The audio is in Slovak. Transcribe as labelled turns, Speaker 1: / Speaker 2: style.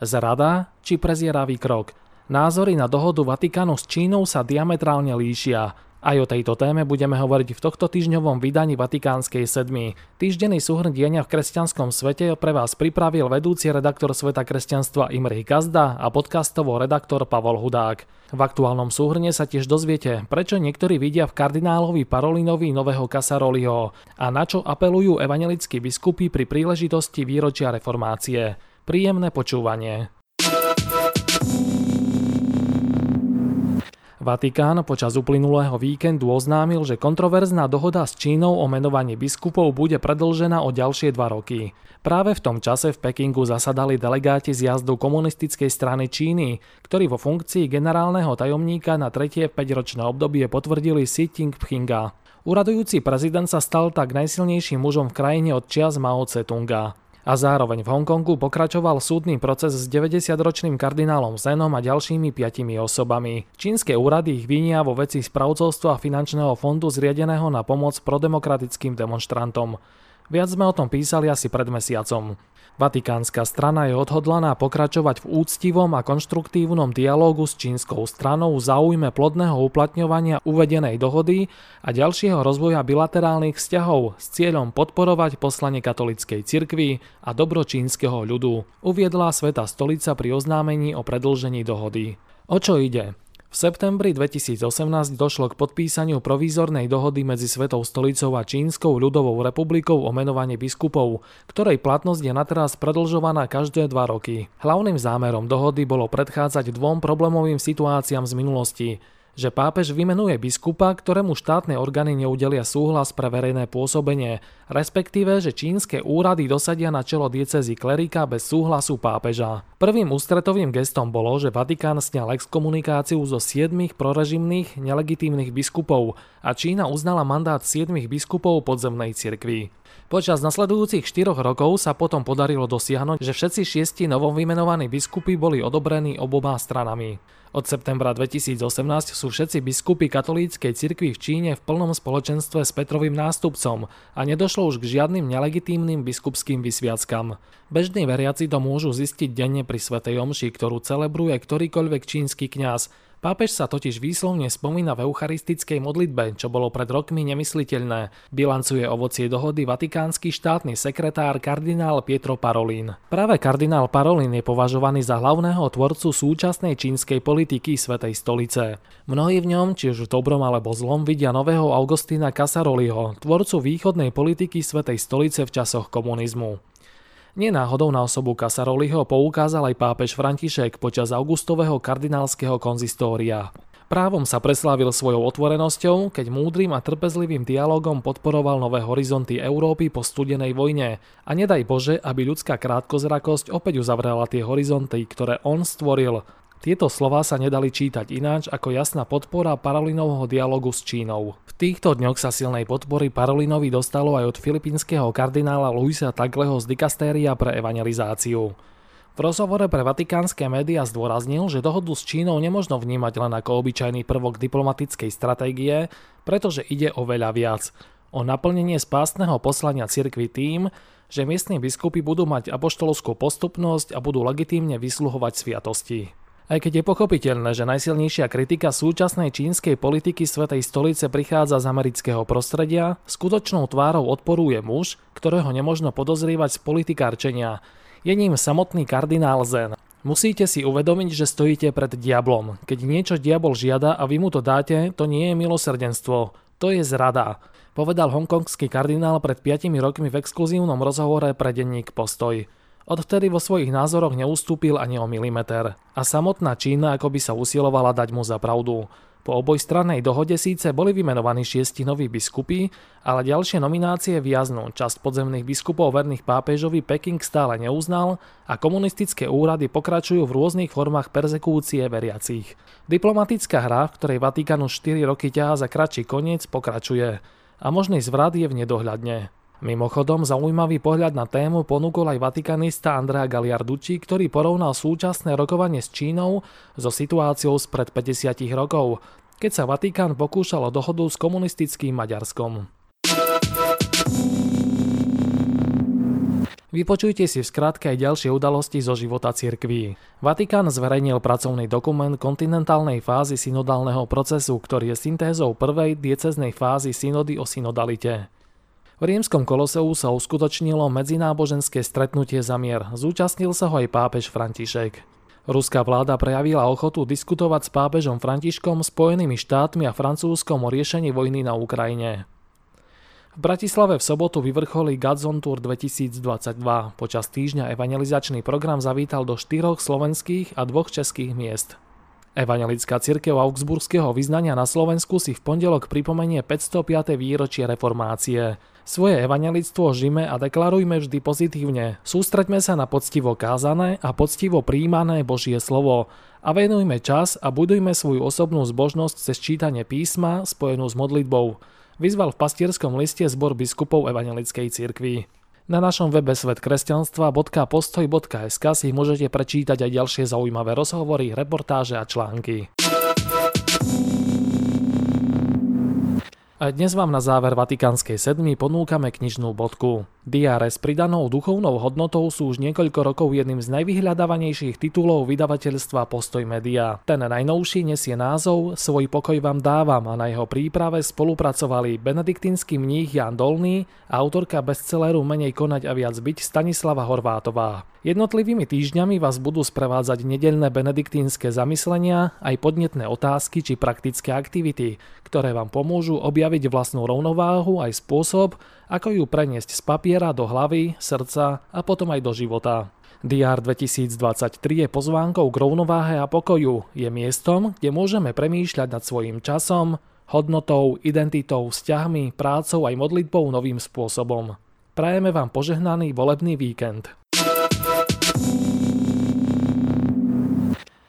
Speaker 1: Zrada či prezieravý krok? Názory na dohodu Vatikánu s Čínou sa diametrálne líšia. Aj o tejto téme budeme hovoriť v tohto týždňovom vydaní Vatikánskej sedmy. Týždenný súhrn dienia v kresťanskom svete pre vás pripravil vedúci redaktor Sveta kresťanstva Imrich Gazda a podcastovo redaktor Pavol Hudák. V aktuálnom súhrne sa tiež dozviete, prečo niektorí vidia v kardinálovi Parolinovi nového Kasaroliho a na čo apelujú evanelickí biskupy pri príležitosti výročia reformácie. Príjemné počúvanie. Vatikán počas uplynulého víkendu oznámil, že kontroverzná dohoda s Čínou o menovaní biskupov bude predlžená o ďalšie dva roky. Práve v tom čase v Pekingu zasadali delegáti z jazdu komunistickej strany Číny, ktorí vo funkcii generálneho tajomníka na tretie 5-ročné obdobie potvrdili Xi Jinpinga. Uradujúci prezident sa stal tak najsilnejším mužom v krajine od čias Mao Tse-tunga. A zároveň v Hongkongu pokračoval súdny proces s 90-ročným kardinálom Zenom a ďalšími piatimi osobami. Čínske úrady ich vinia vo veci správcovstva finančného fondu zriadeného na pomoc prodemokratickým demonstrantom. Viac sme o tom písali asi pred mesiacom. Vatikánska strana je odhodlaná pokračovať v úctivom a konštruktívnom dialógu s čínskou stranou v záujme plodného uplatňovania uvedenej dohody a ďalšieho rozvoja bilaterálnych vzťahov s cieľom podporovať poslanie katolíckej cirkvi a dobro čínskeho ľudu, uviedla Sveta stolica pri oznámení o predlžení dohody. O čo ide? V septembri 2018 došlo k podpísaniu provízornej dohody medzi Svetou stolicou a Čínskou ľudovou republikou o menovanie biskupov, ktorej platnosť je nateraz predlžovaná každé dva roky. Hlavným zámerom dohody bolo predchádzať dvom problémovým situáciám z minulosti – že pápež vymenuje biskupa, ktorému štátne orgány neudelia súhlas pre verejné pôsobenie, respektíve, že čínske úrady dosadia na čelo diecezy klerika bez súhlasu pápeža. Prvým ústretovým gestom bolo, že Vatikán sňal exkomunikáciu zo siedmých prorežimných nelegitímnych biskupov a Čína uznala mandát siedmých biskupov podzemnej cirkvi. Počas nasledujúcich 4 rokov sa potom podarilo dosiahnuť, že všetci šiesti novovymenovaní biskupy boli odobrení oboma stranami. Od septembra 2018 sú všetci biskupy katolíckej cirkvi v Číne v plnom spoločenstve s Petrovým nástupcom a nedošlo už k žiadnym nelegitímnym biskupským vysviackam. Bežní veriaci to môžu zistiť denne pri Svetej Omši, ktorú celebruje ktorýkoľvek čínsky kňaz, Pápež sa totiž výslovne spomína v eucharistickej modlitbe, čo bolo pred rokmi nemysliteľné. Bilancuje ovocie dohody vatikánsky štátny sekretár kardinál Pietro Parolin. Práve kardinál Parolin je považovaný za hlavného tvorcu súčasnej čínskej politiky Svetej stolice. Mnohí v ňom, či už v dobrom alebo zlom, vidia nového Augustína Casaroliho, tvorcu východnej politiky Svetej stolice v časoch komunizmu. Nenáhodou na osobu Kasaroliho poukázal aj pápež František počas augustového kardinálskeho konzistória. Právom sa preslávil svojou otvorenosťou, keď múdrym a trpezlivým dialogom podporoval nové horizonty Európy po studenej vojne a nedaj Bože, aby ľudská krátkozrakosť opäť uzavrela tie horizonty, ktoré on stvoril – tieto slová sa nedali čítať ináč ako jasná podpora Parolinovho dialogu s Čínou. V týchto dňoch sa silnej podpory Parolinovi dostalo aj od filipínskeho kardinála Luisa Tagleho z dikastéria pre evangelizáciu. V rozhovore pre vatikánske médiá zdôraznil, že dohodu s Čínou nemožno vnímať len ako obyčajný prvok diplomatickej stratégie, pretože ide o veľa viac. O naplnenie spástneho poslania cirkvi tým, že miestni biskupy budú mať apoštolskú postupnosť a budú legitímne vysluhovať sviatosti. Aj keď je pochopiteľné, že najsilnejšia kritika súčasnej čínskej politiky Svetej stolice prichádza z amerického prostredia, skutočnou tvárou odporu je muž, ktorého nemožno podozrievať z politikárčenia. Je ním samotný kardinál Zen. Musíte si uvedomiť, že stojíte pred diablom. Keď niečo diabol žiada a vy mu to dáte, to nie je milosrdenstvo, to je zrada, povedal hongkongský kardinál pred 5 rokmi v exkluzívnom rozhovore pre denník Postoj. Odvtedy vo svojich názoroch neustúpil ani o milimeter. A samotná Čína ako by sa usilovala dať mu za pravdu. Po obojstrannej dohode síce boli vymenovaní šiesti noví biskupy, ale ďalšie nominácie viaznú. Časť podzemných biskupov verných pápežovi Peking stále neuznal a komunistické úrady pokračujú v rôznych formách perzekúcie veriacich. Diplomatická hra, v ktorej Vatikán už 4 roky ťahá za kratší koniec, pokračuje. A možný zvrat je v nedohľadne. Mimochodom, zaujímavý pohľad na tému ponúkol aj vatikanista Andrea Galiarducci, ktorý porovnal súčasné rokovanie s Čínou so situáciou spred 50 rokov, keď sa Vatikán pokúšal o dohodu s komunistickým Maďarskom. Vypočujte si v skratke aj ďalšie udalosti zo života cirkví. Vatikán zverejnil pracovný dokument kontinentálnej fázy synodálneho procesu, ktorý je syntézou prvej dieceznej fázy synody o synodalite. V rímskom koloseu sa uskutočnilo medzináboženské stretnutie za mier. Zúčastnil sa ho aj pápež František. Ruská vláda prejavila ochotu diskutovať s pápežom Františkom, Spojenými štátmi a Francúzskom o riešení vojny na Ukrajine. V Bratislave v sobotu vyvrcholí Godzone Tour 2022. Počas týždňa evangelizačný program zavítal do štyroch slovenských a dvoch českých miest. Evangelická cirkev augsburského vyznania na Slovensku si v pondelok pripomenie 505. výročie reformácie. Svoje evangelictvo žime a deklarujme vždy pozitívne. Sústreďme sa na poctivo kázané a poctivo príjmané Božie slovo a venujme čas a budujme svoju osobnú zbožnosť cez čítanie písma spojenú s modlitbou vyzval v pastierskom liste zbor biskupov Evangelickej cirkvi. Na našom webe svetkresťanstva.postoj.sk si môžete prečítať aj ďalšie zaujímavé rozhovory, reportáže a články. A dnes vám na záver Vatikánskej sedmi ponúkame knižnú bodku. Diáre s pridanou duchovnou hodnotou sú už niekoľko rokov jedným z najvyhľadávanejších titulov vydavateľstva Postoj Media. Ten najnovší nesie názov Svoj pokoj vám dávam a na jeho príprave spolupracovali benediktínsky mních Jan Dolný a autorka bestselleru Menej konať a viac byť Stanislava Horvátová. Jednotlivými týždňami vás budú sprevádzať nedelné benediktínske zamyslenia, aj podnetné otázky či praktické aktivity, ktoré vám pomôžu objaviť vlastnú rovnováhu aj spôsob, ako ju preniesť z papiera do hlavy, srdca a potom aj do života. DR 2023 je pozvánkou k rovnováhe a pokoju. Je miestom, kde môžeme premýšľať nad svojim časom, hodnotou, identitou, vzťahmi, prácou aj modlitbou novým spôsobom. Prajeme vám požehnaný volebný víkend.